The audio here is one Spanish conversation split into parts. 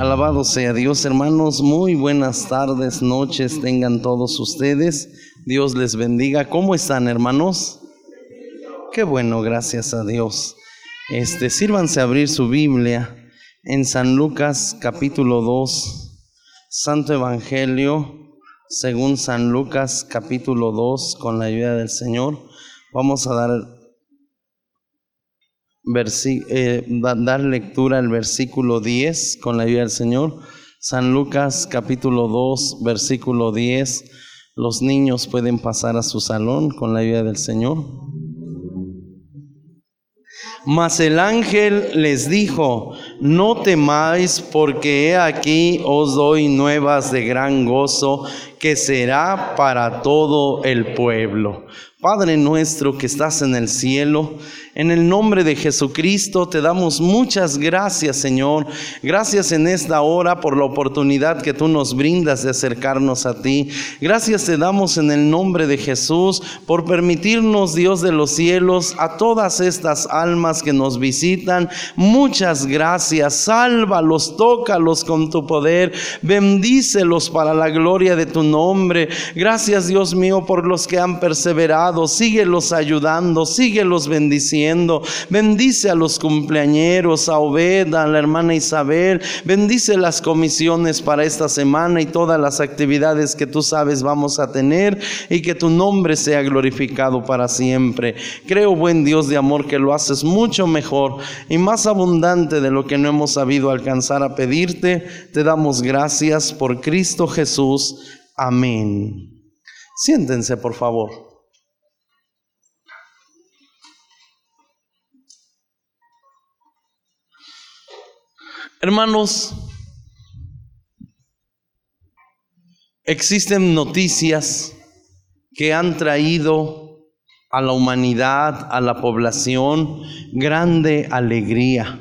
Alabado sea Dios, hermanos. Muy buenas tardes, noches tengan todos ustedes. Dios les bendiga. ¿Cómo están, hermanos? Qué bueno, gracias a Dios. Este, sírvanse a abrir su Biblia en San Lucas capítulo 2, Santo Evangelio, según San Lucas capítulo 2, con la ayuda del Señor. Vamos a dar eh, dar lectura al versículo 10 con la ayuda del Señor. San Lucas capítulo 2, versículo 10. Los niños pueden pasar a su salón con la ayuda del Señor. Mas el ángel les dijo, no temáis porque he aquí os doy nuevas de gran gozo que será para todo el pueblo. Padre nuestro que estás en el cielo, en el nombre de Jesucristo te damos muchas gracias, Señor. Gracias en esta hora por la oportunidad que tú nos brindas de acercarnos a ti. Gracias te damos en el nombre de Jesús por permitirnos, Dios de los cielos, a todas estas almas que nos visitan. Muchas gracias. Sálvalos, tócalos con tu poder. Bendícelos para la gloria de tu nombre. Gracias, Dios mío, por los que han perseverado. Síguelos ayudando, síguelos bendiciendo. Bendice a los cumpleañeros, a Obed, a la hermana Isabel. Bendice las comisiones para esta semana y todas las actividades que tú sabes vamos a tener y que tu nombre sea glorificado para siempre. Creo, buen Dios de amor, que lo haces mucho mejor y más abundante de lo que no hemos sabido alcanzar a pedirte. Te damos gracias por Cristo Jesús. Amén. Siéntense, por favor. Hermanos, existen noticias que han traído a la humanidad, a la población, grande alegría.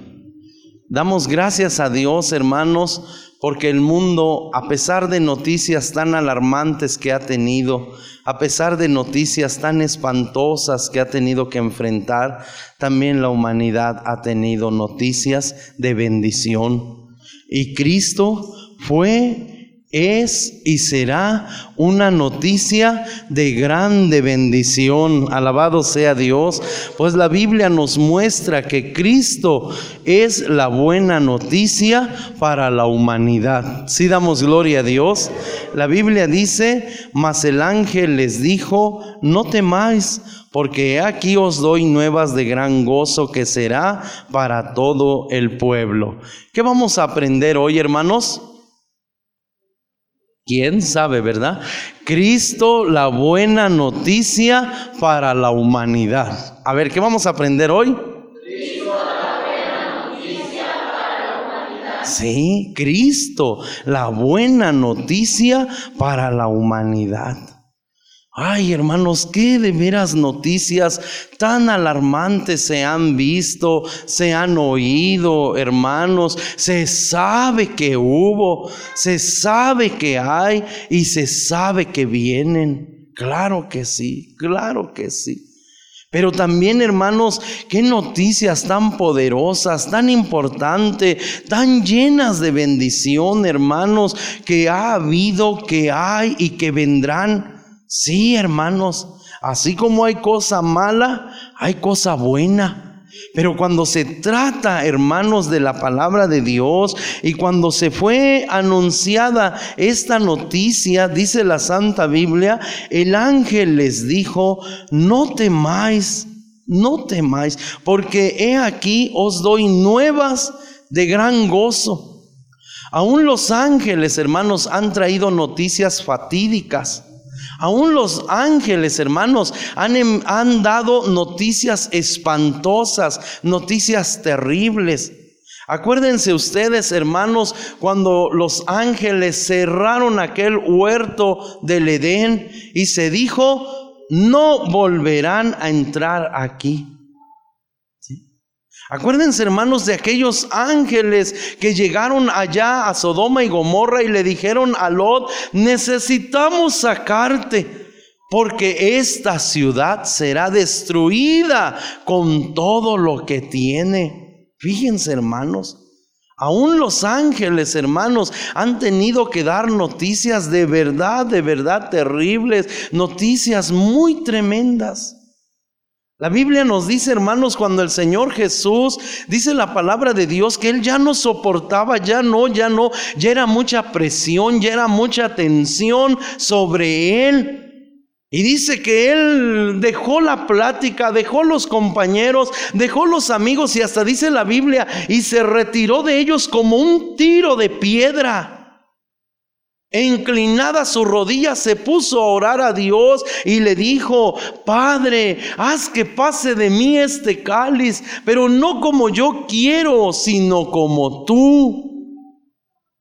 Damos gracias a Dios, hermanos, porque el mundo, a pesar de noticias tan alarmantes que ha tenido, a pesar de noticias tan espantosas que ha tenido que enfrentar, también la humanidad ha tenido noticias de bendición. Y Cristo fue es y será una noticia de grande bendición. Alabado sea Dios, pues la Biblia nos muestra que Cristo es la buena noticia para la humanidad. Si damos gloria a Dios, la Biblia dice, mas el ángel les dijo, no temáis, porque aquí os doy nuevas de gran gozo que será para todo el pueblo. ¿Qué vamos a aprender hoy, hermanos? ¿Quién sabe, verdad? Cristo, la buena noticia para la humanidad. A ver, ¿qué vamos a aprender hoy? Cristo, la buena noticia para la humanidad. Sí, Cristo, la buena noticia para la humanidad. Ay, hermanos, qué de veras noticias tan alarmantes se han visto, se han oído, hermanos. Se sabe que hubo, se sabe que hay y se sabe que vienen. Claro que sí, claro que sí. Pero también, hermanos, qué noticias tan poderosas, tan importantes, tan llenas de bendición, hermanos, que ha habido, que hay y que vendrán. Sí, hermanos, así como hay cosa mala, hay cosa buena. Pero cuando se trata, hermanos, de la palabra de Dios y cuando se fue anunciada esta noticia, dice la Santa Biblia, el ángel les dijo, no temáis, no temáis, porque he aquí os doy nuevas de gran gozo. Aún los ángeles, hermanos, han traído noticias fatídicas. Aún los ángeles, hermanos, han, em, han dado noticias espantosas, noticias terribles. Acuérdense ustedes, hermanos, cuando los ángeles cerraron aquel huerto del Edén y se dijo, no volverán a entrar aquí. Acuérdense, hermanos, de aquellos ángeles que llegaron allá a Sodoma y Gomorra y le dijeron a Lot, necesitamos sacarte porque esta ciudad será destruida con todo lo que tiene. Fíjense, hermanos, Aún los ángeles, hermanos, han tenido que dar noticias de verdad, de verdad terribles, noticias muy tremendas. La Biblia nos dice, hermanos, cuando el Señor Jesús dice la palabra de Dios que Él ya no soportaba, ya no, ya no, ya era mucha presión, ya era mucha tensión sobre Él. Y dice que él dejó la plática, dejó los compañeros, dejó los amigos y hasta dice la Biblia y se retiró de ellos como un tiro de piedra. E inclinada su rodilla se puso a orar a Dios y le dijo, Padre, haz que pase de mí este cáliz, pero no como yo quiero, sino como tú.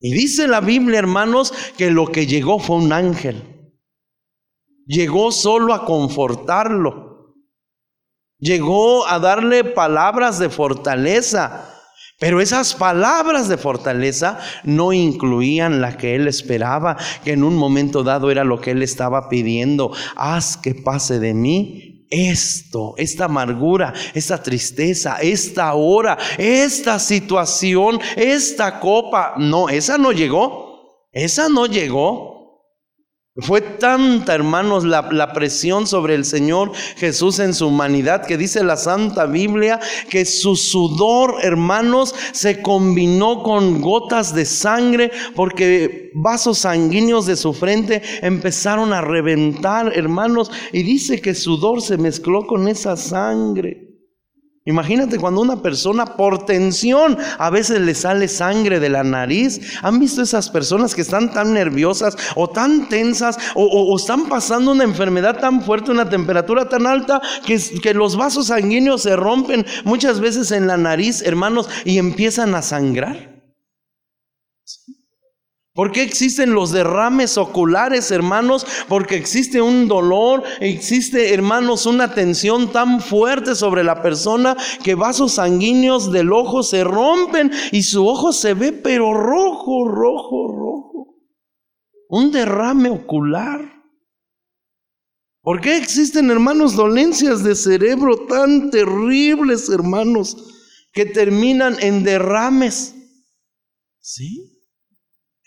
Y dice la Biblia, hermanos, que lo que llegó fue un ángel llegó solo a confortarlo. Llegó a darle palabras de fortaleza. Pero esas palabras de fortaleza no incluían la que él esperaba, que en un momento dado era lo que él estaba pidiendo. Haz que pase de mí esto, esta amargura, esta tristeza, esta hora, esta situación, esta copa. No, esa no llegó. Esa no llegó. Fue tanta, hermanos, la, presión sobre el Señor Jesús en su humanidad que dice la Santa Biblia que su sudor, hermanos, se combinó con gotas de sangre porque vasos sanguíneos de su frente empezaron a reventar, hermanos, y dice que sudor se mezcló con esa sangre. Imagínate cuando una persona por tensión a veces le sale sangre de la nariz. ¿Han visto esas personas que están tan nerviosas o tan tensas o, están pasando una enfermedad tan fuerte, una temperatura tan alta que, los vasos sanguíneos se rompen muchas veces en la nariz, hermanos, y empiezan a sangrar? ¿Por qué existen los derrames oculares, hermanos? Porque existe un dolor, existe, hermanos, una tensión tan fuerte sobre la persona que vasos sanguíneos del ojo se rompen y su ojo se ve pero rojo, rojo, rojo. Un derrame ocular. ¿Por qué existen, hermanos, dolencias de cerebro tan terribles, hermanos, que terminan en derrames? ¿Sí?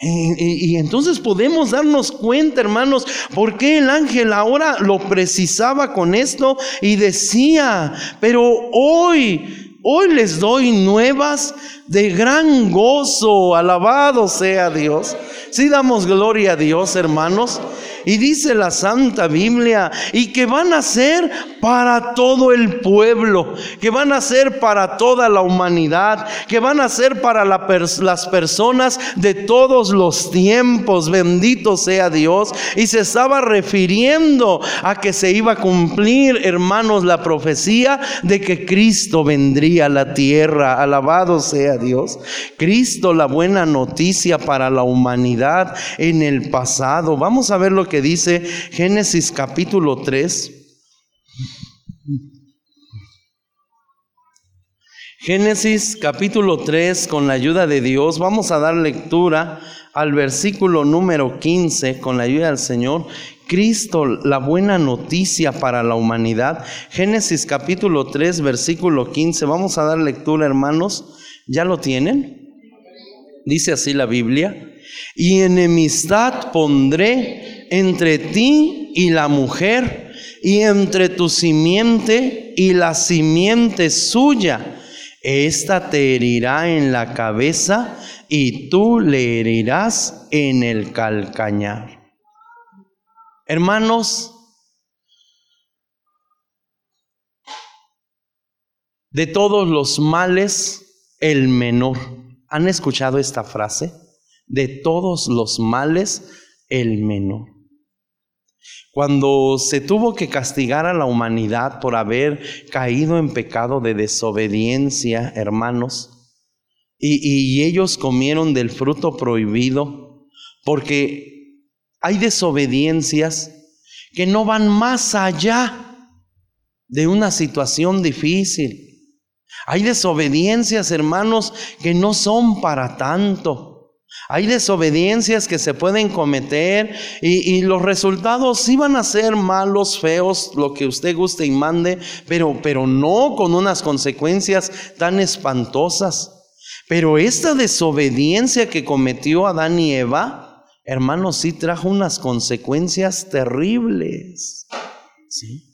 Y, entonces podemos darnos cuenta, hermanos, por qué el ángel ahora lo precisaba con esto y decía, pero hoy, hoy les doy nuevas de gran gozo, alabado sea Dios. Si damos gloria a Dios, hermanos. Y dice la Santa Biblia, y que van a ser para todo el pueblo, que van a ser para toda la humanidad, que van a ser para las personas de todos los tiempos. Bendito sea Dios. Y se estaba refiriendo a que se iba a cumplir, hermanos, la profecía de que Cristo vendría a la tierra. Alabado sea Dios. Cristo, la buena noticia para la humanidad en el pasado. Vamos a ver lo que dice Génesis capítulo 3. Génesis capítulo 3, con la ayuda de Dios, vamos a dar lectura al versículo número 15, con la ayuda del Señor. Cristo, la buena noticia para la humanidad. Génesis capítulo 3, versículo 15. Vamos a dar lectura, hermanos. ¿Ya lo tienen? Dice así la Biblia. Y enemistad pondré entre ti y la mujer, y entre tu simiente y la simiente suya esta te herirá en la cabeza y tú le herirás en el calcañar. Hermanos, de todos los males, el menor. ¿Han escuchado esta frase? De todos los males, el menor. Cuando se tuvo que castigar a la humanidad por haber caído en pecado de desobediencia, hermanos, y, ellos comieron del fruto prohibido, porque hay desobediencias que no van más allá de una situación difícil. Hay desobediencias, hermanos, que no son para tanto. Hay desobediencias que se pueden cometer y, los resultados sí van a ser malos, feos, lo que usted guste y mande, pero, pero no con unas consecuencias tan espantosas. Pero esta desobediencia que cometió Adán y Eva, hermanos, sí trajo unas consecuencias terribles. ¿Sí?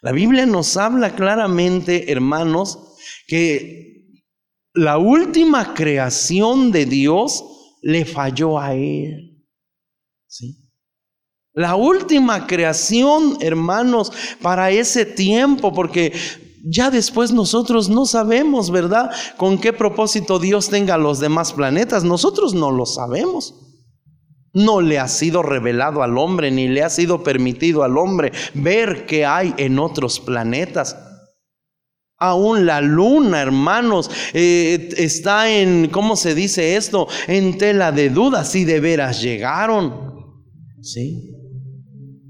La Biblia nos habla claramente, hermanos, que la última creación de Dios le falló a él. ¿Sí? La última creación, hermanos, para ese tiempo, porque ya después nosotros no sabemos, ¿verdad? Con qué propósito Dios tenga los demás planetas. Nosotros no lo sabemos. No le ha sido revelado al hombre, ni le ha sido permitido al hombre ver qué hay en otros planetas. Aún la luna, hermanos, eh, está en, ¿cómo se dice esto? En tela de duda si de veras llegaron. ¿Sí?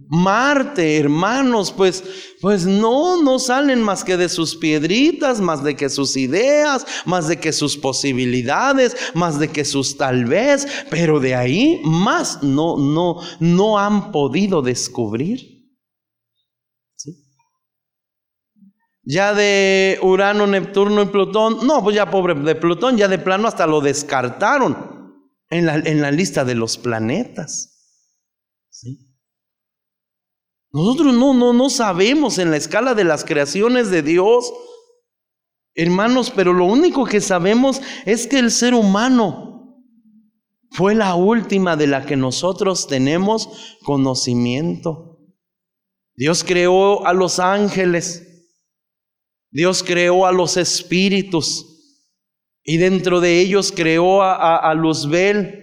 Marte, hermanos, pues, pues no, no salen más que de sus piedritas, más de que sus ideas, más de que sus posibilidades, más de que sus tal vez, pero de ahí más no, no, no han podido descubrir. Ya de Urano, Neptuno y Plutón, no, pues ya pobre de Plutón, ya de plano hasta lo descartaron en la, en la lista de los planetas. ¿Sí? Nosotros no, no, no sabemos en la escala de las creaciones de Dios, hermanos, pero lo único que sabemos es que el ser humano fue la última de la que nosotros tenemos conocimiento. Dios creó a los ángeles, Dios creó a los espíritus y dentro de ellos creó a, a, a Luzbel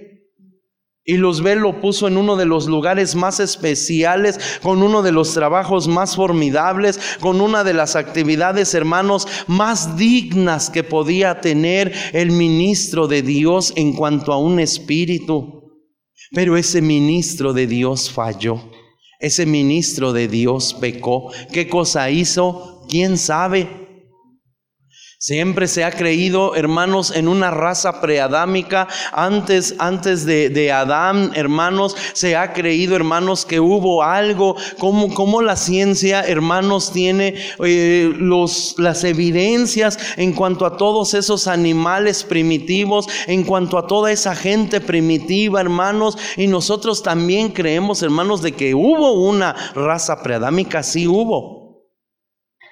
y Luzbel lo puso en uno de los lugares más especiales, con uno de los trabajos más formidables, con una de las actividades, hermanos, más dignas que podía tener el ministro de Dios en cuanto a un espíritu. Pero ese ministro de Dios falló. Ese ministro de Dios pecó. ¿Qué cosa hizo? ¿Quién sabe? Siempre se ha creído, hermanos, en una raza preadámica. Antes, antes de, Adán, hermanos, se ha creído, hermanos, que hubo algo. Como, como la ciencia, hermanos, tiene eh, los, las evidencias en cuanto a todos esos animales primitivos, en cuanto a toda esa gente primitiva, hermanos. Y nosotros también creemos, hermanos, de que hubo una raza preadámica. Sí hubo.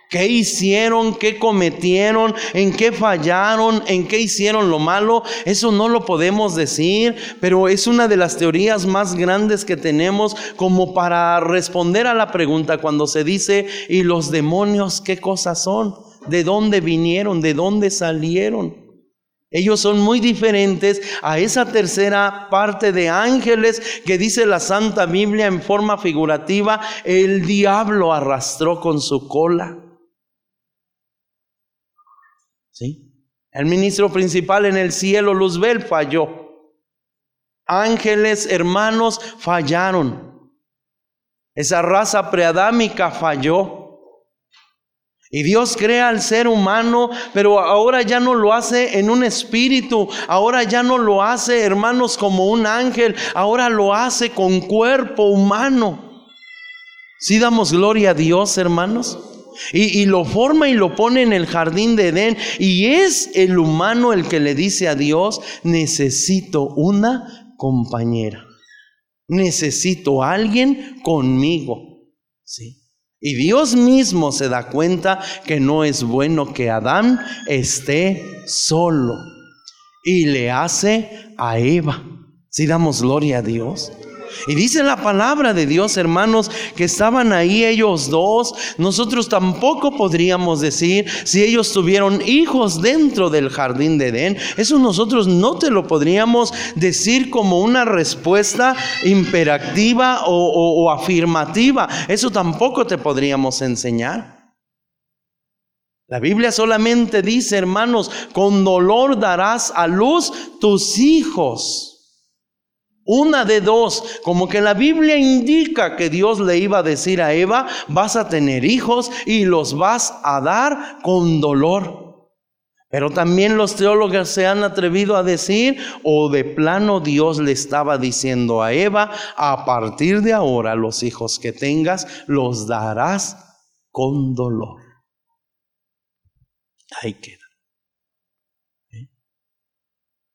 ¿Qué hicieron? ¿Qué cometieron? ¿En qué fallaron? ¿En qué hicieron lo malo? Eso no lo podemos decir, pero es una de las teorías más grandes que tenemos como para responder a la pregunta cuando se dice, ¿y los demonios qué cosas son? ¿De dónde vinieron? ¿De dónde salieron? Ellos son muy diferentes a esa tercera parte de ángeles que dice la Santa Biblia en forma figurativa, el diablo arrastró con su cola. ¿Sí? El ministro principal en el cielo, Luzbel, falló. Ángeles, hermanos, fallaron. Esa raza preadámica falló. Y Dios crea al ser humano, pero ahora ya no lo hace en un espíritu, ahora ya no lo hace, hermanos, como un ángel, ahora lo hace con cuerpo humano. Si damos gloria a Dios, hermanos. Y, lo forma y lo pone en el jardín de Edén. Y es el humano el que le dice a Dios, necesito una compañera. Necesito alguien conmigo. ¿Sí? Y Dios mismo se da cuenta que no es bueno que Adán esté solo. Y le hace a Eva. Si damos gloria a Dios. Y dice la palabra de Dios, hermanos, que estaban ahí ellos dos. Nosotros tampoco podríamos decir si ellos tuvieron hijos dentro del jardín de Edén. Eso nosotros no te lo podríamos decir como una respuesta imperativa o, o afirmativa. Eso tampoco te podríamos enseñar. La Biblia solamente dice, hermanos, con dolor darás a luz tus hijos. Una de dos, como que la Biblia indica que Dios le iba a decir a Eva, vas a tener hijos y los vas a dar con dolor. Pero también los teólogos se han atrevido a decir, o de plano Dios le estaba diciendo a Eva, a partir de ahora los hijos que tengas los darás con dolor. Ahí queda.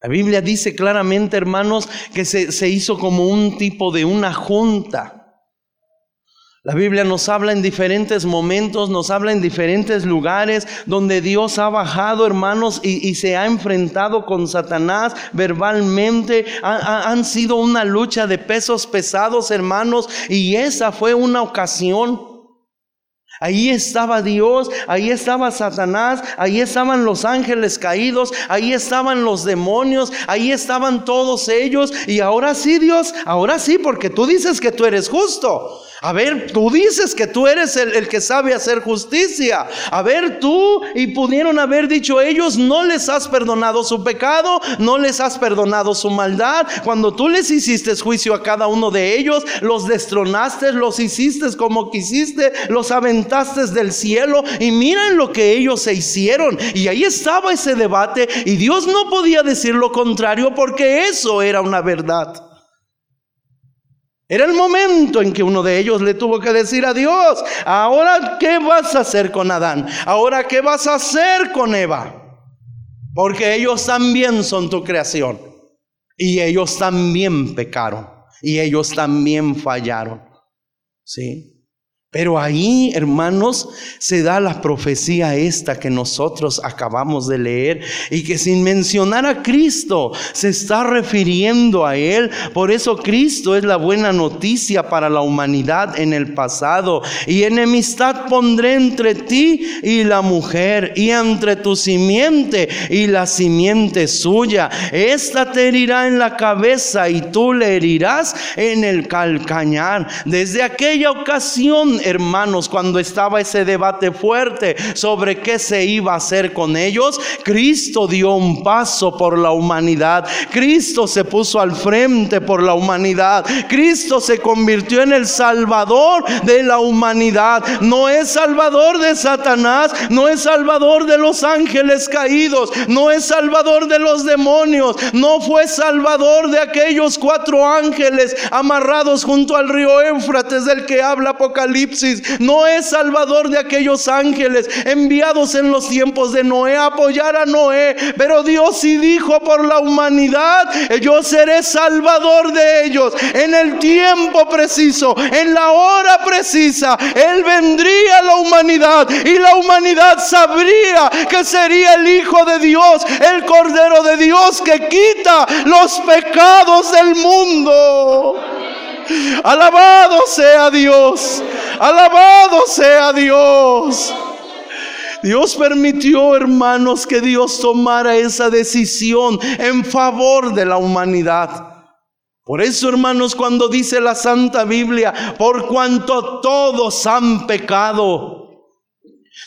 La Biblia dice claramente, hermanos, que se, se hizo como un tipo de una junta. La Biblia nos habla en diferentes momentos, nos habla en diferentes lugares donde Dios ha bajado, hermanos, y, se ha enfrentado con Satanás verbalmente. han sido una lucha de pesos pesados, hermanos, y esa fue una ocasión. Ahí estaba Dios, ahí estaba Satanás, ahí estaban los ángeles caídos, ahí estaban los demonios, ahí estaban todos ellos. Y ahora sí, Dios, ahora sí, porque tú dices que tú eres justo. A ver, tú dices que tú eres el, que sabe hacer justicia. A ver, tú y pudieron haber dicho ellos, no les has perdonado su pecado, no les has perdonado su maldad. Cuando tú les hiciste juicio a cada uno de ellos, los destronaste, los hiciste como quisiste, los aventaste del cielo y miren lo que ellos se hicieron. Y ahí estaba ese debate y Dios no podía decir lo contrario porque eso era una verdad. Era el momento en que uno de ellos le tuvo que decir a Dios, ahora qué vas a hacer con Adán, ahora qué vas a hacer con Eva, porque ellos también son tu creación y ellos también pecaron y ellos también fallaron. ¿Sí? Pero ahí, hermanos, se da la profecía esta que nosotros acabamos de leer y que sin mencionar a Cristo se está refiriendo a Él. Por eso Cristo es la buena noticia para la humanidad en el pasado. Y enemistad pondré entre ti y la mujer y entre tu simiente y la simiente suya. Esta te herirá en la cabeza y tú le herirás en el calcañar. Desde aquella ocasión, hermanos, cuando estaba ese debate fuerte sobre qué se iba a hacer con ellos, Cristo dio un paso por la humanidad. Cristo se puso al frente por la humanidad. Cristo se convirtió en el salvador de la humanidad. No es salvador de Satanás, no es salvador de los ángeles caídos, no es salvador de los demonios, no fue salvador de aquellos cuatro ángeles amarrados junto al río Éufrates del que habla Apocalipsis no es salvador de aquellos ángeles enviados en los tiempos de Noé a apoyar a Noé, pero Dios sí dijo por la humanidad, yo seré salvador de ellos en el tiempo preciso, en la hora precisa, Él vendría a la humanidad y la humanidad sabría que sería el Hijo de Dios, el Cordero de Dios que quita los pecados del mundo. Alabado sea Dios. Alabado sea Dios. Dios permitió, hermanos, que Dios tomara esa decisión en favor de la humanidad. Por eso, hermanos, cuando dice la Santa Biblia, por cuanto todos han pecado,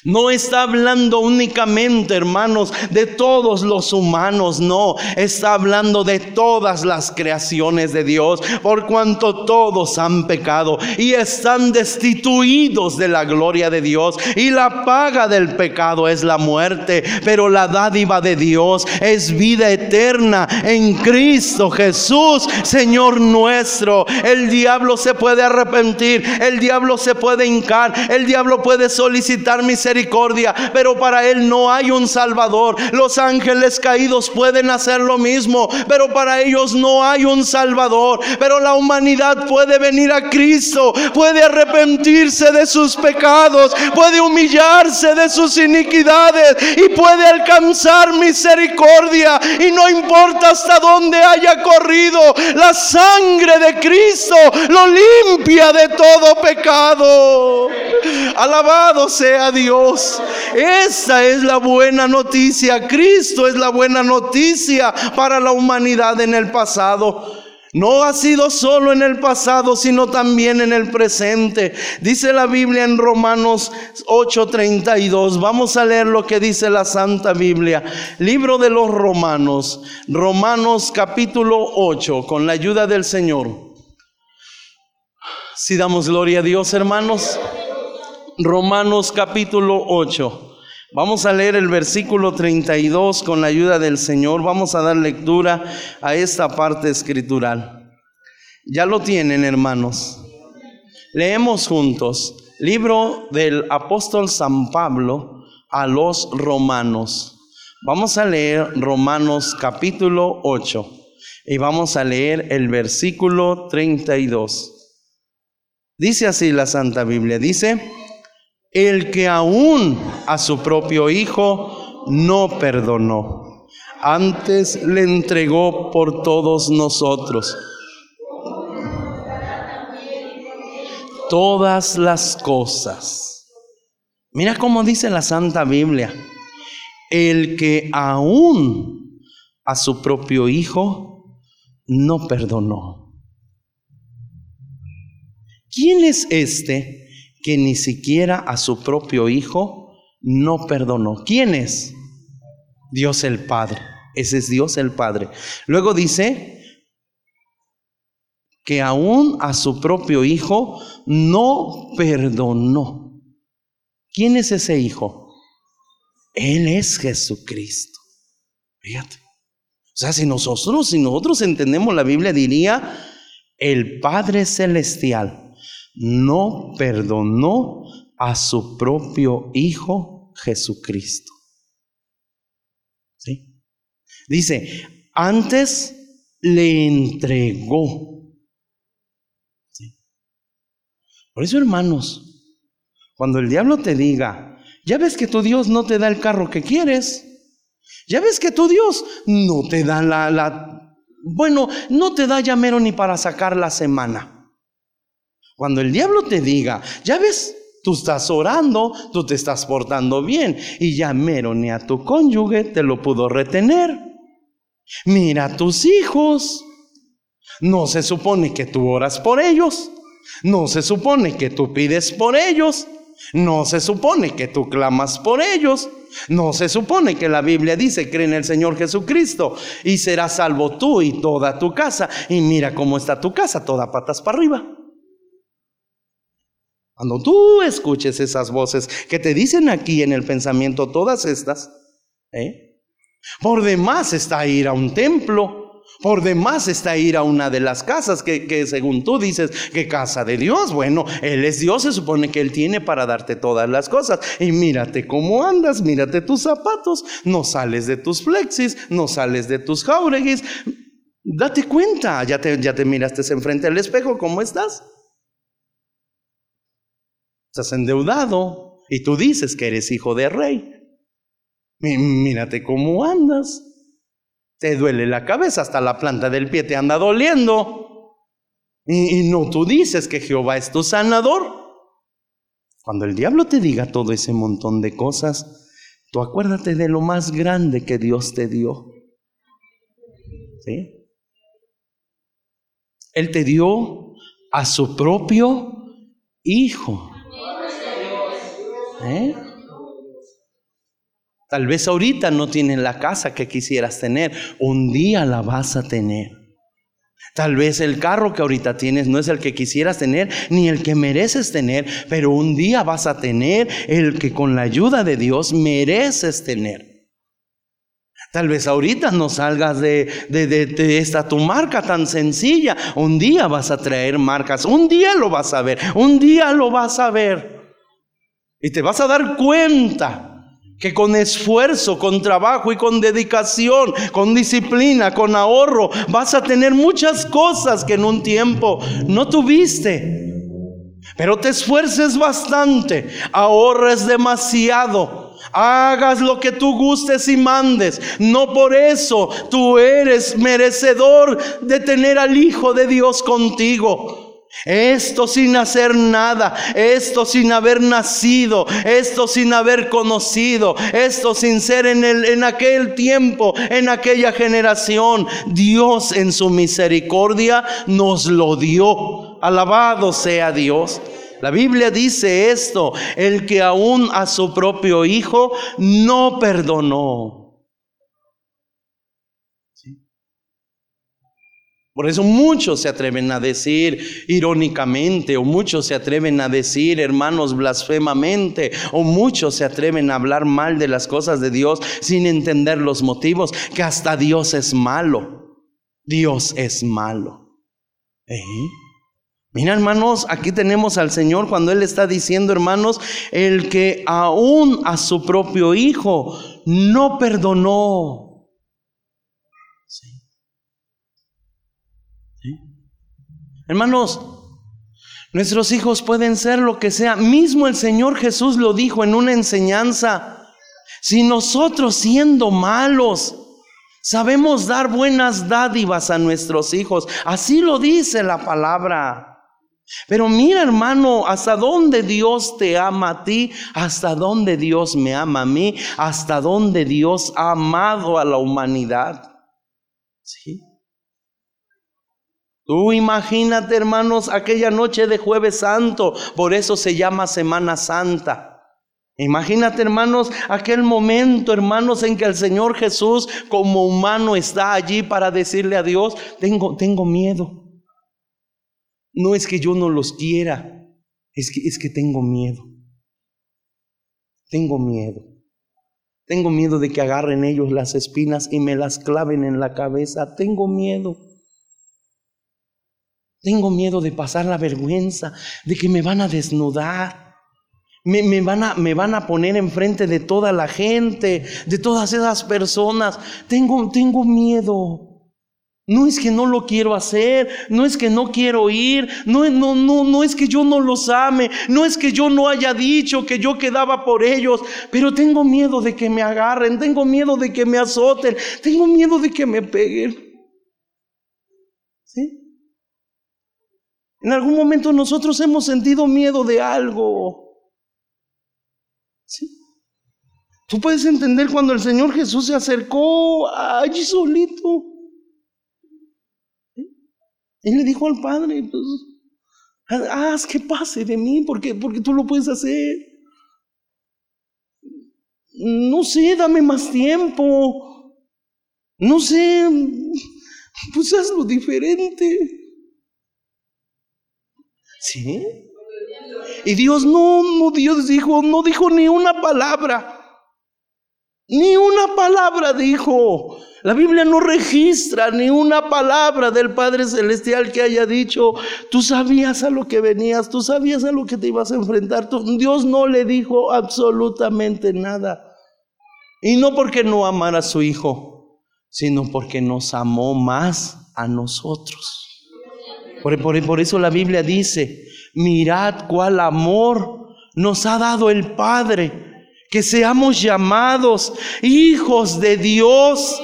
no está hablando únicamente, hermanos, de todos los humanos, no, está hablando de todas las creaciones de Dios, por cuanto todos han pecado y están destituidos de la gloria de Dios. Y la paga del pecado es la muerte, pero la dádiva de Dios es vida eterna en Cristo Jesús, Señor nuestro. El diablo se puede arrepentir, el diablo se puede hincar, el diablo puede solicitar misericordia pero para Él no hay un Salvador. Los ángeles caídos pueden hacer lo mismo, pero para ellos no hay un Salvador. Pero la humanidad puede venir a Cristo, puede arrepentirse de sus pecados, puede humillarse de sus iniquidades y puede alcanzar misericordia. Y no importa hasta dónde haya corrido, la sangre de Cristo lo limpia de todo pecado. Alabado sea Dios. Esa es la buena noticia. Cristo es la buena noticia para la humanidad en el pasado. No ha sido solo en el pasado, sino también en el presente. Dice la Biblia en Romanos 8:32. Vamos a leer lo que dice la Santa Biblia. Libro de los Romanos. Romanos capítulo 8, con la ayuda del Señor. Si damos gloria a Dios, hermanos. Romanos capítulo 8. Vamos a leer el versículo 32 con la ayuda del Señor. Vamos a dar lectura a esta parte escritural. Ya lo tienen, hermanos. Leemos juntos. Libro del apóstol San Pablo a los romanos. Vamos a leer Romanos capítulo 8 y vamos a leer el versículo 32. Dice así la Santa Biblia, dice, el que aún a su propio Hijo no perdonó, antes le entregó por todos nosotros todas las cosas. Mira cómo dice la Santa Biblia, el que aún a su propio Hijo no perdonó. ¿Quién es este que ni siquiera a su propio Hijo no perdonó? ¿Quién es? Dios el Padre. Ese es Dios el Padre. Luego dice que aún a su propio Hijo no perdonó. ¿Quién es ese Hijo? Él es Jesucristo. Fíjate. O sea, si nosotros, si nosotros entendemos la Biblia, diría, el Padre Celestial no perdonó a su propio Hijo Jesucristo. ¿Sí? Dice, antes le entregó. Por eso, hermanos, cuando el diablo te diga, ya ves que tu Dios no te da el carro que quieres. Ya ves que tu Dios no te da la, la bueno, no te da llamero ni para sacar la semana. Cuando el diablo te diga, ya ves, tú estás orando, tú te estás portando bien y llamero ni a tu cónyuge te lo pudo retener. Mira a tus hijos. No se supone que tú oras por ellos. No se supone que tú pides por ellos. No se supone que tú clamas por ellos. No se supone que la Biblia dice, cree en el Señor Jesucristo y serás salvo tú y toda tu casa. Y mira cómo está tu casa, toda patas para arriba. Cuando tú escuches esas voces que te dicen aquí en el pensamiento todas estas, ¿eh? por demás está ir a un templo por demás está ir a una de las casas que, según tú dices que casa de Dios. Bueno, Él es Dios, se supone que Él tiene para darte todas las cosas. Y mírate cómo andas, mírate tus zapatos, no sales de tus flexis, no sales de tus jaureguis. Date cuenta, ya te, ya te miraste enfrente al espejo, ¿cómo estás? Estás endeudado y tú dices que eres hijo de rey. Mírate cómo andas. Te duele la cabeza, hasta la planta del pie te anda doliendo. Y, no tú dices que Jehová es tu sanador. Cuando el diablo te diga todo ese montón de cosas, tú acuérdate de lo más grande que Dios te dio. ¿Sí? Él te dio a su propio Hijo. ¿Eh? Tal vez ahorita no tienes la casa que quisieras tener, un día la vas a tener. Tal vez el carro que ahorita tienes no es el que quisieras tener ni el que mereces tener, pero un día vas a tener el que con la ayuda de Dios mereces tener. Tal vez ahorita no salgas de, de, de, esta tu marca tan sencilla. Un día vas a traer marcas, un día lo vas a ver, un día lo vas a ver. Y te vas a dar cuenta que con esfuerzo, con trabajo y con dedicación, con disciplina, con ahorro, vas a tener muchas cosas que en un tiempo no tuviste. Pero te esfuerces bastante, ahorres demasiado, hagas lo que tú gustes y mandes. No por eso tú eres merecedor de tener al Hijo de Dios contigo. Esto sin hacer nada, esto sin haber nacido, esto sin haber conocido, esto sin ser en, el, en aquel tiempo, en aquella generación. Dios en su misericordia nos lo dio. Alabado sea Dios. La Biblia dice esto, el que aún a su propio hijo no perdonó. Por eso muchos se atreven a decir irónicamente, o muchos se atreven a decir, hermanos, blasfemamente, o muchos se atreven a hablar mal de las cosas de Dios sin entender los motivos, que hasta Dios es malo. Dios es malo. ¿Eh? Mira, hermanos, aquí tenemos al Señor cuando Él está diciendo, hermanos, el que aún a su propio Hijo no perdonó. Hermanos, nuestros hijos pueden ser lo que sea. Mismo el Señor Jesús lo dijo en una enseñanza. Si nosotros siendo malos, sabemos dar buenas dádivas a nuestros hijos, así lo dice la palabra. Pero mira hermano, hasta dónde Dios te ama a ti, hasta dónde Dios me ama a mí, hasta dónde Dios ha amado a la humanidad. ¿Sí? Tú imagínate hermanos aquella noche de jueves santo, por eso se llama Semana Santa. Imagínate, hermanos, aquel momento, hermanos, en que el Señor Jesús como humano está allí para decirle a Dios, tengo, tengo miedo. No es que yo no los quiera, es que, es que tengo miedo. Tengo miedo. Tengo miedo de que agarren ellos las espinas y me las claven en la cabeza. Tengo miedo. Tengo miedo de pasar la vergüenza, de que me van a desnudar. Me, van a, poner enfrente de toda la gente, de todas esas personas. Tengo, tengo miedo. No es que no lo quiero hacer, no es que no quiero ir, no, no es que yo no los ame, no es que yo no haya dicho que yo quedaba por ellos, pero tengo miedo de que me agarren, tengo miedo de que me azoten, tengo miedo de que me peguen. ¿Sí? En algún momento nosotros hemos sentido miedo de algo. ¿Sí? Tú puedes entender cuando el Señor Jesús se acercó allí solito. Él le dijo al Padre, pues, haz que pase de mí, porque, porque tú lo puedes hacer. No sé, dame más tiempo. No sé, pues hazlo diferente. ¿Sí? Y Dios no, no, Dios dijo, no dijo ni una palabra. Ni una palabra dijo. La Biblia no registra ni una palabra del Padre Celestial que haya dicho, tú sabías a lo que venías, tú sabías a lo que te ibas a enfrentar. Dios no le dijo absolutamente nada. Y no porque no amara a su Hijo, sino porque nos amó más a nosotros. Por, eso la Biblia dice, mirad cuál amor nos ha dado el Padre, que seamos llamados hijos de Dios.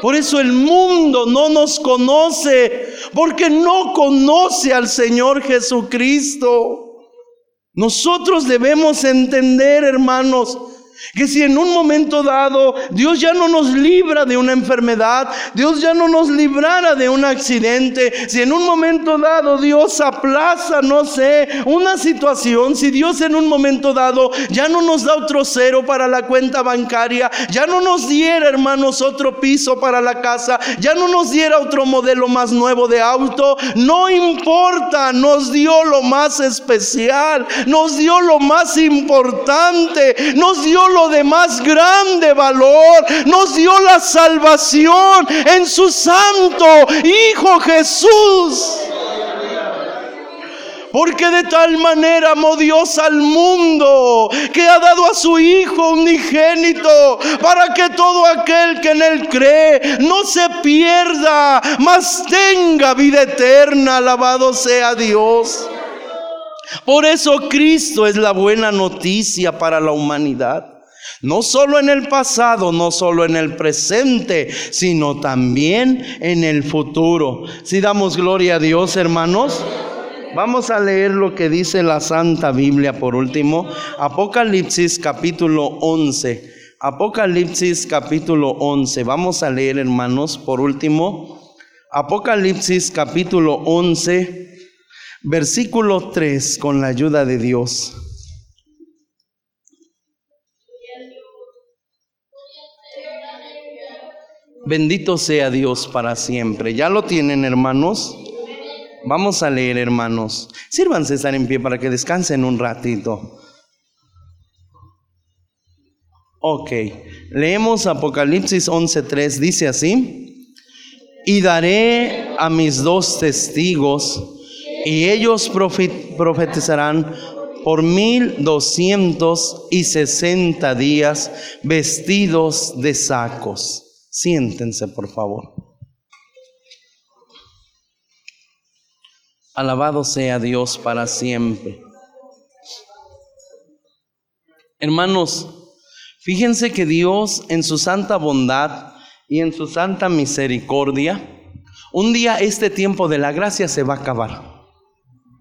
Por eso el mundo no nos conoce, porque no conoce al Señor Jesucristo. Nosotros debemos entender, hermanos, que si en un momento dado Dios ya no nos libra de una enfermedad, Dios ya no nos librara de un accidente, si en un momento dado Dios aplaza, no sé, una situación, si Dios en un momento dado ya no nos da otro cero para la cuenta bancaria, ya no nos diera, hermanos, otro piso para la casa, ya no nos diera otro modelo más nuevo de auto, no importa, nos dio lo más especial, nos dio lo más importante, nos dio lo de más grande valor, nos dio la salvación en su santo Hijo Jesús. Porque de tal manera amó Dios al mundo que ha dado a su Hijo unigénito para que todo aquel que en Él cree no se pierda, mas tenga vida eterna. Alabado sea Dios. Por eso Cristo es la buena noticia para la humanidad. No solo en el pasado, no solo en el presente, sino también en el futuro. Si damos gloria a Dios, hermanos. Vamos a leer lo que dice la Santa Biblia por último. Apocalipsis capítulo 11. Apocalipsis capítulo 11. Vamos a leer, hermanos, por último. Apocalipsis capítulo 11, versículo 3, con la ayuda de Dios. Bendito sea Dios para siempre. ¿Ya lo tienen, hermanos? Vamos a leer, hermanos. Sírvanse estar en pie para que descansen un ratito. Ok, leemos Apocalipsis 11:3, dice así, y daré a mis dos testigos y ellos profetizarán por mil doscientos y sesenta días vestidos de sacos. Siéntense, por favor. Alabado sea Dios para siempre. Hermanos, fíjense que Dios en su santa bondad y en su santa misericordia, un día este tiempo de la gracia se va a acabar.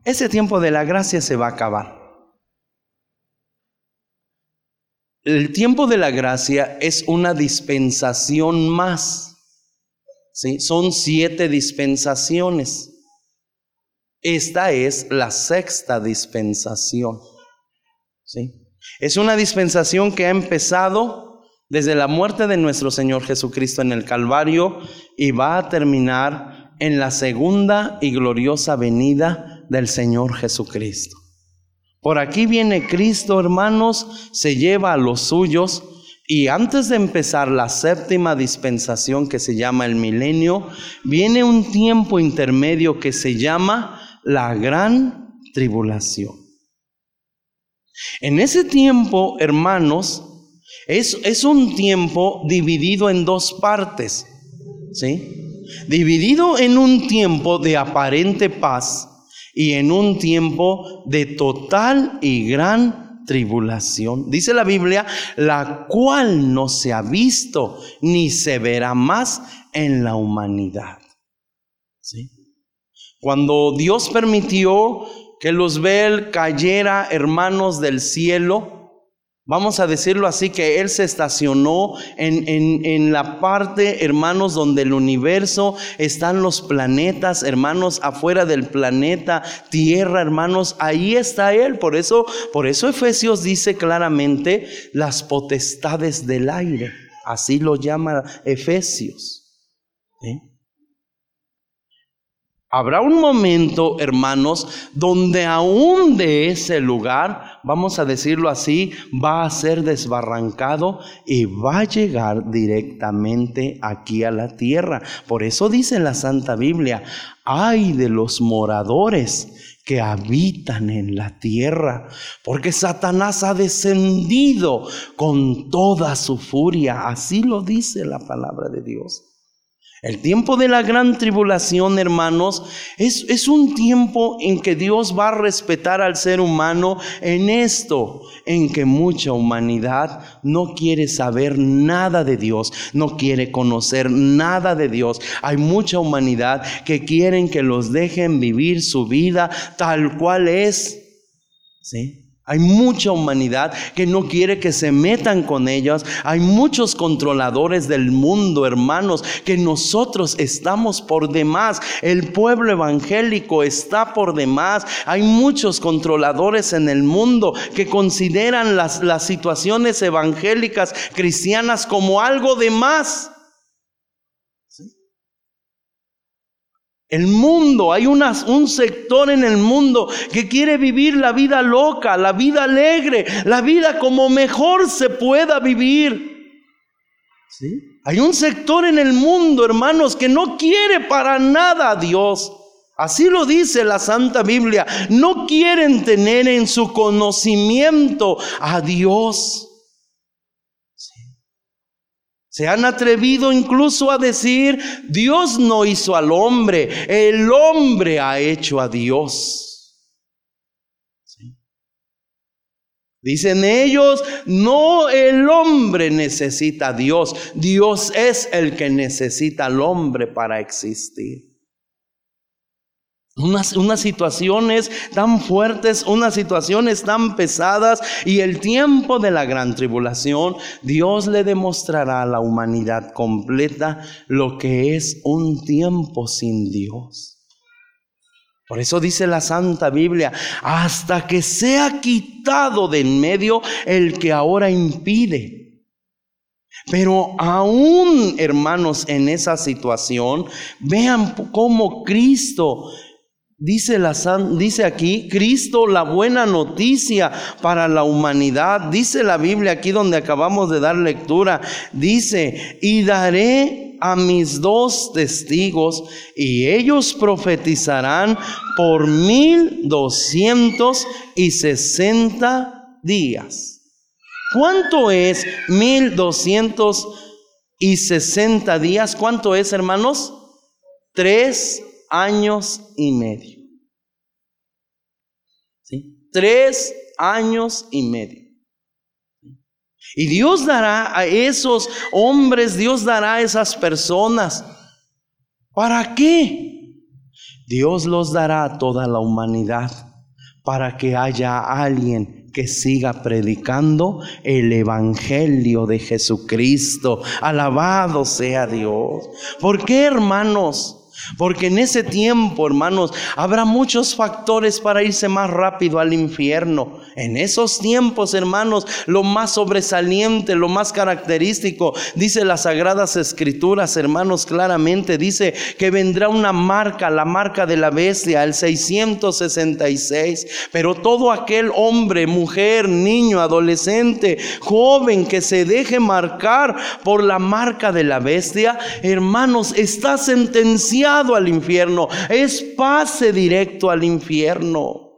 Ese tiempo de la gracia se va a acabar. El tiempo de la gracia es una dispensación más. ¿sí? Son siete dispensaciones. Esta es la sexta dispensación. ¿sí? Es una dispensación que ha empezado desde la muerte de nuestro Señor Jesucristo en el Calvario y va a terminar en la segunda y gloriosa venida del Señor Jesucristo. Por aquí viene Cristo, hermanos, se lleva a los suyos y antes de empezar la séptima dispensación que se llama el milenio, viene un tiempo intermedio que se llama la gran tribulación. En ese tiempo, hermanos, es, es un tiempo dividido en dos partes, ¿sí? Dividido en un tiempo de aparente paz y en un tiempo de total y gran tribulación. Dice la Biblia, la cual no se ha visto ni se verá más en la humanidad. ¿Sí? Cuando Dios permitió que Luzbel cayera, hermanos del cielo, Vamos a decirlo así, que Él se estacionó en, en, la parte, hermanos, donde el universo están los planetas, hermanos, afuera del planeta, tierra, hermanos, ahí está Él. Por eso, por eso Efesios dice claramente las potestades del aire. Así lo llama Efesios. Habrá un momento, hermanos, donde aún de ese lugar, vamos a decirlo así, va a ser desbarrancado y va a llegar directamente aquí a la tierra. Por eso dice la Santa Biblia, ay de los moradores que habitan en la tierra, porque Satanás ha descendido con toda su furia. Así lo dice la palabra de Dios. El tiempo de la gran tribulación, hermanos, es, es, un tiempo en que Dios va a respetar al ser humano en esto, en que mucha humanidad no quiere saber nada de Dios, no quiere conocer nada de Dios. Hay mucha humanidad que quieren que los dejen vivir su vida tal cual es. ¿Sí? Hay mucha humanidad que no quiere que se metan con ellos. Hay muchos controladores del mundo, hermanos, que nosotros estamos por demás. El pueblo evangélico está por demás. Hay muchos controladores en el mundo que consideran las, las situaciones evangélicas cristianas como algo de más. El mundo, hay un sector en el mundo que quiere vivir la vida loca, la vida alegre, la vida como mejor se pueda vivir. ¿Sí? Hay un sector en el mundo, hermanos, que no quiere para nada a Dios. Así lo dice la Santa Biblia. No quieren tener en su conocimiento a Dios. Se han atrevido incluso a decir, Dios no hizo al hombre, el hombre ha hecho a Dios. Dicen ellos, no el hombre necesita a Dios, Dios es el que necesita al hombre para existir. Unas, unas, situaciones tan fuertes, unas situaciones tan pesadas y el tiempo de la gran tribulación, Dios le demostrará a la humanidad completa lo que es un tiempo sin Dios. Por eso dice la Santa Biblia, hasta que sea quitado de en medio el que ahora impide. Pero aún, hermanos, en esa situación, vean cómo Cristo Dice, aquí, Cristo, la buena noticia para la humanidad. Dice la Biblia aquí donde acabamos de dar lectura. Dice, y daré a mis dos testigos y ellos profetizarán por mil doscientos y sesenta días. ¿Cuánto es mil doscientos y sesenta días? ¿Cuánto es, hermanos? Tres años y medio. ¿Sí? Tres años y medio. Y Dios dará a esos hombres, Dios dará a esas personas. ¿Para qué? Dios los dará a toda la humanidad para que haya alguien que siga predicando el Evangelio de Jesucristo. Alabado sea Dios. ¿Por qué, hermanos? Porque en ese tiempo, hermanos, habrá muchos factores para irse más rápido al infierno. En esos tiempos, hermanos, lo más sobresaliente, lo más característico, dice las sagradas escrituras, hermanos, claramente dice que vendrá una marca, la marca de la bestia, el 666. Pero todo aquel hombre, mujer, niño, adolescente, joven que se deje marcar por la marca de la bestia, hermanos, está sentenciado al infierno, es pase directo al infierno.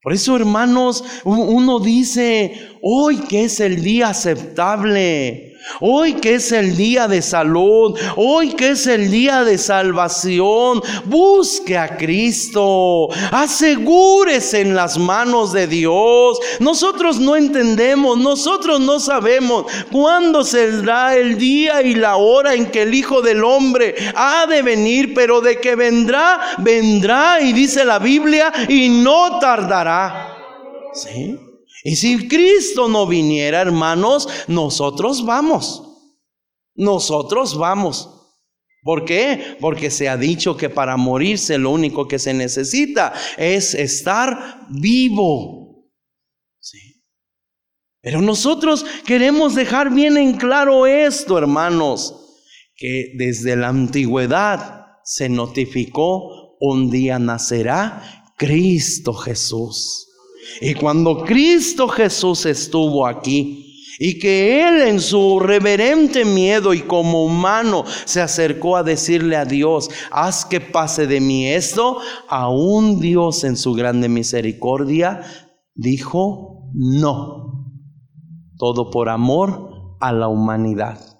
Por eso, hermanos, uno dice, hoy que es el día aceptable. Hoy que es el día de salud, hoy que es el día de salvación, busque a Cristo, asegúrese en las manos de Dios. Nosotros no entendemos, nosotros no sabemos cuándo será el día y la hora en que el Hijo del Hombre ha de venir, pero de que vendrá, vendrá y dice la Biblia y no tardará. ¿Sí? Y si Cristo no viniera, hermanos, nosotros vamos. Nosotros vamos. ¿Por qué? Porque se ha dicho que para morirse lo único que se necesita es estar vivo. Sí. Pero nosotros queremos dejar bien en claro esto, hermanos, que desde la antigüedad se notificó un día nacerá Cristo Jesús. Y cuando Cristo Jesús estuvo aquí, y que Él en su reverente miedo y como humano se acercó a decirle a Dios, haz que pase de mí esto, aún Dios en su grande misericordia dijo, no, todo por amor a la humanidad.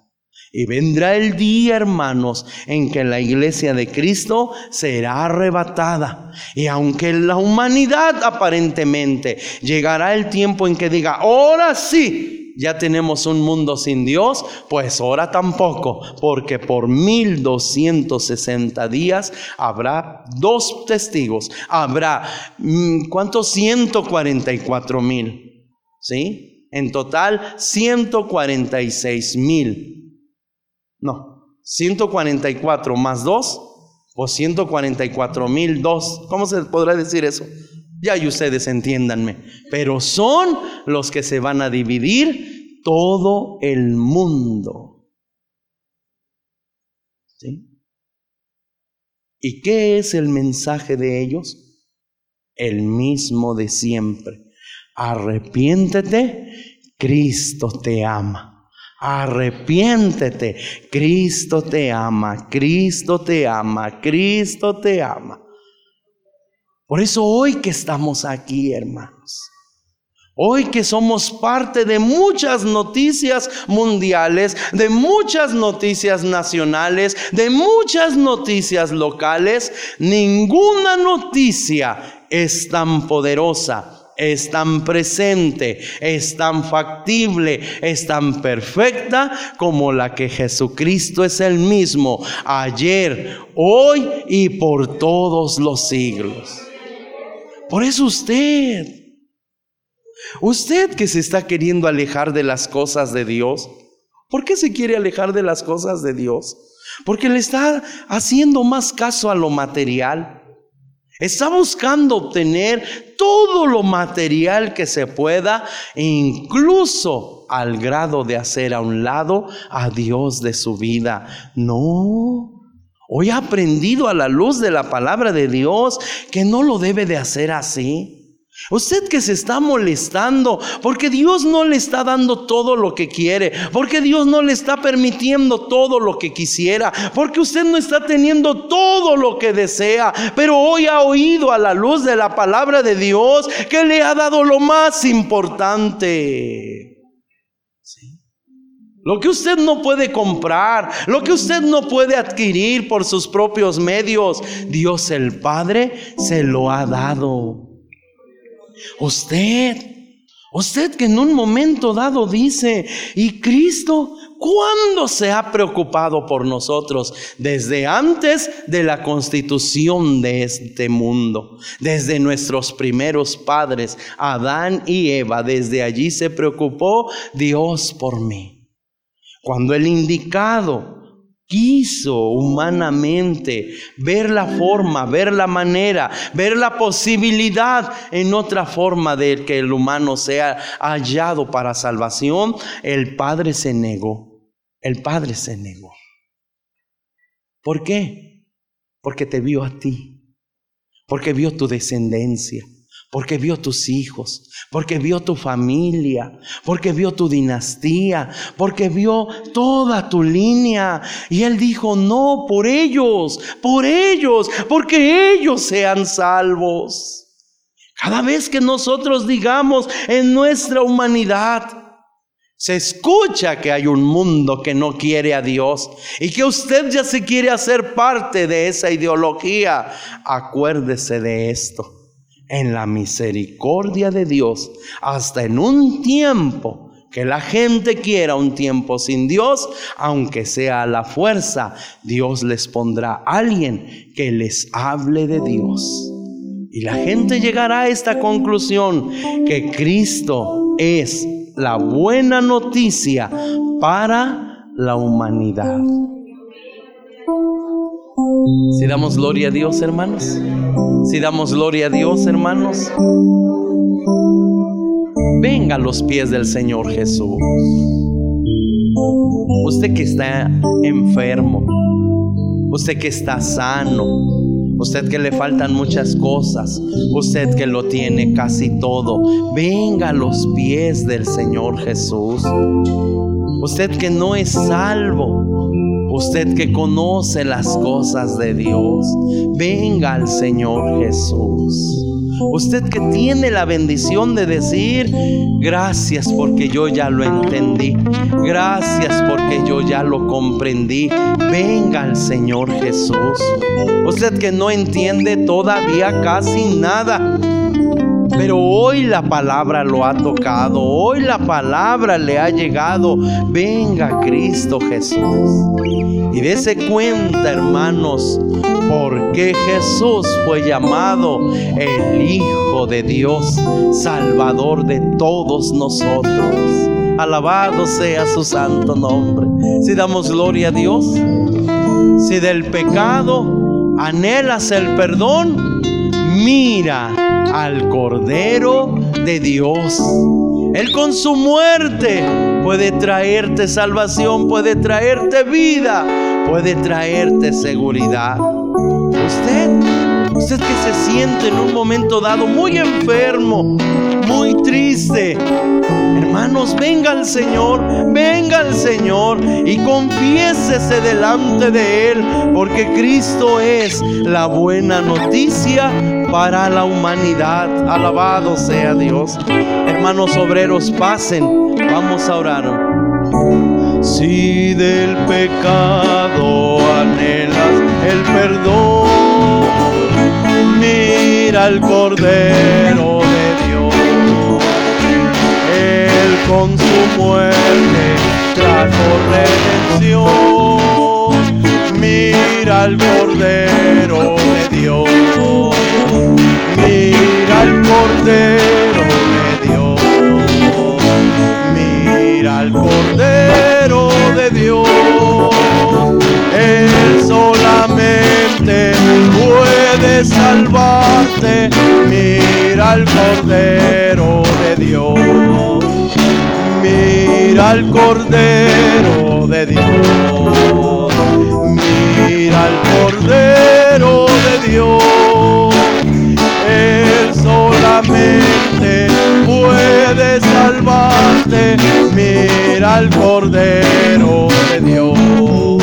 Y vendrá el día, hermanos, en que la iglesia de Cristo será arrebatada. Y aunque la humanidad aparentemente llegará el tiempo en que diga, ahora sí, ya tenemos un mundo sin Dios, pues ahora tampoco, porque por 1260 días habrá dos testigos, habrá, mm, ¿cuántos? 144 mil, ¿sí? En total, 146 mil no, 144 más 2, o 144 mil 2. ¿Cómo se podrá decir eso? Ya y ustedes entiéndanme. Pero son los que se van a dividir todo el mundo. ¿Sí? ¿Y qué es el mensaje de ellos? El mismo de siempre. Arrepiéntete, Cristo te ama. Arrepiéntete. Cristo te ama, Cristo te ama, Cristo te ama. Por eso hoy que estamos aquí, hermanos, hoy que somos parte de muchas noticias mundiales, de muchas noticias nacionales, de muchas noticias locales, ninguna noticia es tan poderosa es tan presente, es tan factible, es tan perfecta como la que Jesucristo es el mismo ayer, hoy y por todos los siglos. Por eso usted, usted que se está queriendo alejar de las cosas de Dios, ¿por qué se quiere alejar de las cosas de Dios? Porque le está haciendo más caso a lo material. Está buscando obtener todo lo material que se pueda, incluso al grado de hacer a un lado a Dios de su vida. No. Hoy ha aprendido a la luz de la palabra de Dios que no lo debe de hacer así. Usted que se está molestando porque Dios no le está dando todo lo que quiere, porque Dios no le está permitiendo todo lo que quisiera, porque usted no está teniendo todo lo que desea, pero hoy ha oído a la luz de la palabra de Dios que le ha dado lo más importante. Lo que usted no puede comprar, lo que usted no puede adquirir por sus propios medios, Dios el Padre se lo ha dado. Usted, usted que en un momento dado dice, ¿y Cristo cuándo se ha preocupado por nosotros? Desde antes de la constitución de este mundo, desde nuestros primeros padres, Adán y Eva, desde allí se preocupó Dios por mí. Cuando el indicado quiso humanamente ver la forma, ver la manera, ver la posibilidad en otra forma de que el humano sea hallado para salvación, el Padre se negó. El Padre se negó. ¿Por qué? Porque te vio a ti, porque vio tu descendencia, porque vio tus hijos, porque vio tu familia, porque vio tu dinastía, porque vio toda tu línea. Y él dijo, no, por ellos, por ellos, porque ellos sean salvos. Cada vez que nosotros digamos en nuestra humanidad, se escucha que hay un mundo que no quiere a Dios y que usted ya se quiere hacer parte de esa ideología. Acuérdese de esto en la misericordia de Dios, hasta en un tiempo que la gente quiera un tiempo sin Dios, aunque sea a la fuerza, Dios les pondrá a alguien que les hable de Dios. Y la gente llegará a esta conclusión que Cristo es la buena noticia para la humanidad. Si damos gloria a Dios, hermanos. Si damos gloria a Dios, hermanos. Venga a los pies del Señor Jesús. Usted que está enfermo. Usted que está sano. Usted que le faltan muchas cosas. Usted que lo tiene casi todo. Venga a los pies del Señor Jesús. Usted que no es salvo Usted que conoce las cosas de Dios, venga al Señor Jesús. Usted que tiene la bendición de decir, gracias porque yo ya lo entendí, gracias porque yo ya lo comprendí, venga al Señor Jesús. Usted que no entiende todavía casi nada, pero hoy la palabra lo ha tocado, hoy la palabra le ha llegado. Venga Cristo Jesús. Y dése cuenta, hermanos, por qué Jesús fue llamado el Hijo de Dios, Salvador de todos nosotros. Alabado sea su santo nombre. Si damos gloria a Dios, si del pecado anhelas el perdón, mira al Cordero de Dios. Él con su muerte puede traerte salvación, puede traerte vida, puede traerte seguridad. Usted, usted que se siente en un momento dado muy enfermo, muy triste, hermanos, venga al Señor, venga al Señor y confiésese delante de Él, porque Cristo es la buena noticia para la humanidad. Alabado sea Dios. Hermanos obreros, pasen. Vamos a orar. Si del pecado anhelas el perdón, mira el Cordero de Dios. Él con su muerte trajo redención. Mira al Cordero de Dios Mira al Cordero de Dios. Mira al Cordero de Dios. Él solamente puede salvarte. Mira al Cordero de Dios. Mira al Cordero de Dios. Mira al Cordero de Dios solamente puede salvarte. Mira al Cordero de Dios.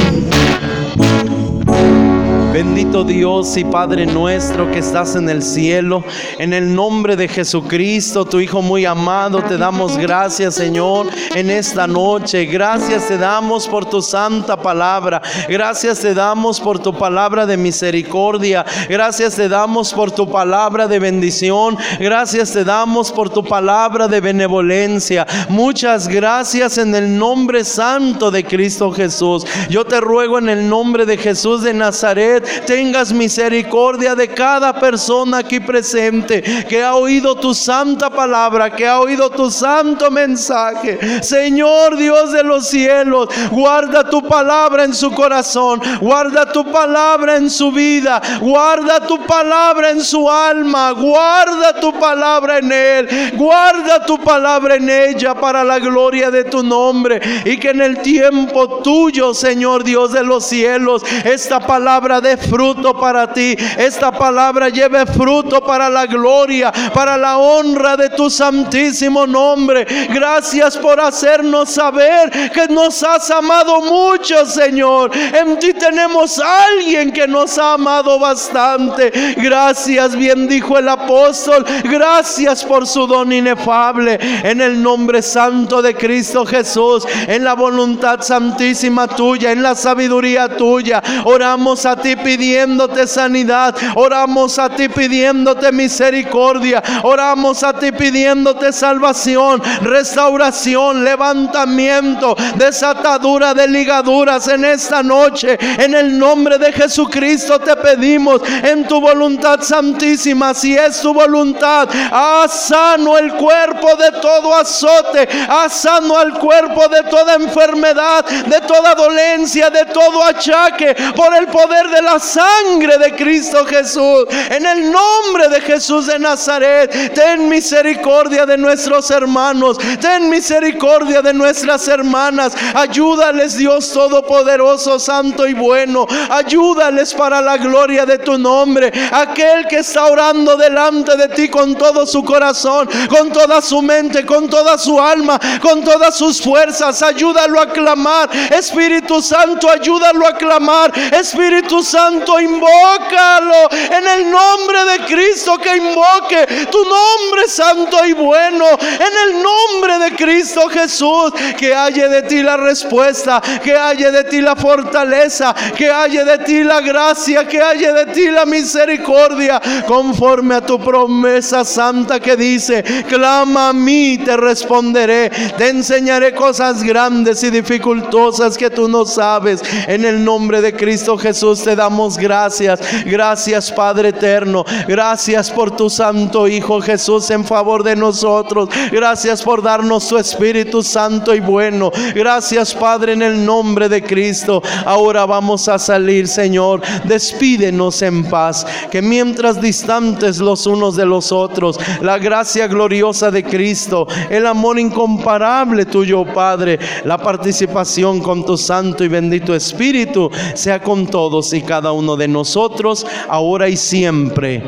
Bendito Dios y Padre nuestro que estás en el cielo, en el nombre de Jesucristo, tu Hijo muy amado, te damos gracias Señor en esta noche. Gracias te damos por tu santa palabra. Gracias te damos por tu palabra de misericordia. Gracias te damos por tu palabra de bendición. Gracias te damos por tu palabra de benevolencia. Muchas gracias en el nombre santo de Cristo Jesús. Yo te ruego en el nombre de Jesús de Nazaret tengas misericordia de cada persona aquí presente que ha oído tu santa palabra, que ha oído tu santo mensaje. Señor Dios de los cielos, guarda tu palabra en su corazón, guarda tu palabra en su vida, guarda tu palabra en su alma, guarda tu palabra en él, guarda tu palabra en ella para la gloria de tu nombre y que en el tiempo tuyo, Señor Dios de los cielos, esta palabra de fruto para ti. Esta palabra lleve fruto para la gloria, para la honra de tu santísimo nombre. Gracias por hacernos saber que nos has amado mucho, Señor. En ti tenemos alguien que nos ha amado bastante. Gracias, bien dijo el apóstol. Gracias por su don inefable. En el nombre santo de Cristo Jesús, en la voluntad santísima tuya, en la sabiduría tuya, oramos a ti pidiéndote sanidad, oramos a ti pidiéndote misericordia, oramos a ti pidiéndote salvación, restauración, levantamiento, desatadura de ligaduras en esta noche. En el nombre de Jesucristo te pedimos en tu voluntad santísima, si es tu voluntad, haz sano el cuerpo de todo azote, haz sano al cuerpo de toda enfermedad, de toda dolencia, de todo achaque, por el poder de la sangre de Cristo Jesús. En el nombre de Jesús de Nazaret, ten misericordia de nuestros hermanos, ten misericordia de nuestras hermanas. Ayúdales Dios Todopoderoso, Santo y bueno. Ayúdales para la gloria de tu nombre. Aquel que está orando delante de ti con todo su corazón, con toda su mente, con toda su alma, con todas sus fuerzas. Ayúdalo a clamar. Espíritu Santo, ayúdalo a clamar. Espíritu Santo invócalo. En el nombre de Cristo que invoque tu nombre santo y bueno, en el nombre de Cristo Jesús, que haya de ti la respuesta, que haya de ti la fortaleza, que haya de ti la gracia, que haya de ti la misericordia, conforme a tu promesa santa que dice, clama a mí, te responderé, te enseñaré cosas grandes y dificultosas que tú no sabes. En el nombre de Cristo Jesús te damos gracias. Gracias Padre eterno. Gracias por tu Santo Hijo Jesús en favor de nosotros. Gracias por darnos tu Espíritu Santo y bueno. Gracias Padre en el nombre de Cristo. Ahora vamos a salir Señor. Despídenos en paz. Que mientras distantes los unos de los otros, la gracia gloriosa de Cristo, el amor incomparable tuyo Padre, la participación con tu Santo y bendito Espíritu sea con todos y cada uno de nosotros, ahora y siempre.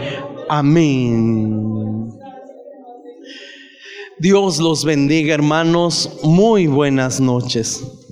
Amén. Dios los bendiga, hermanos. Muy buenas noches.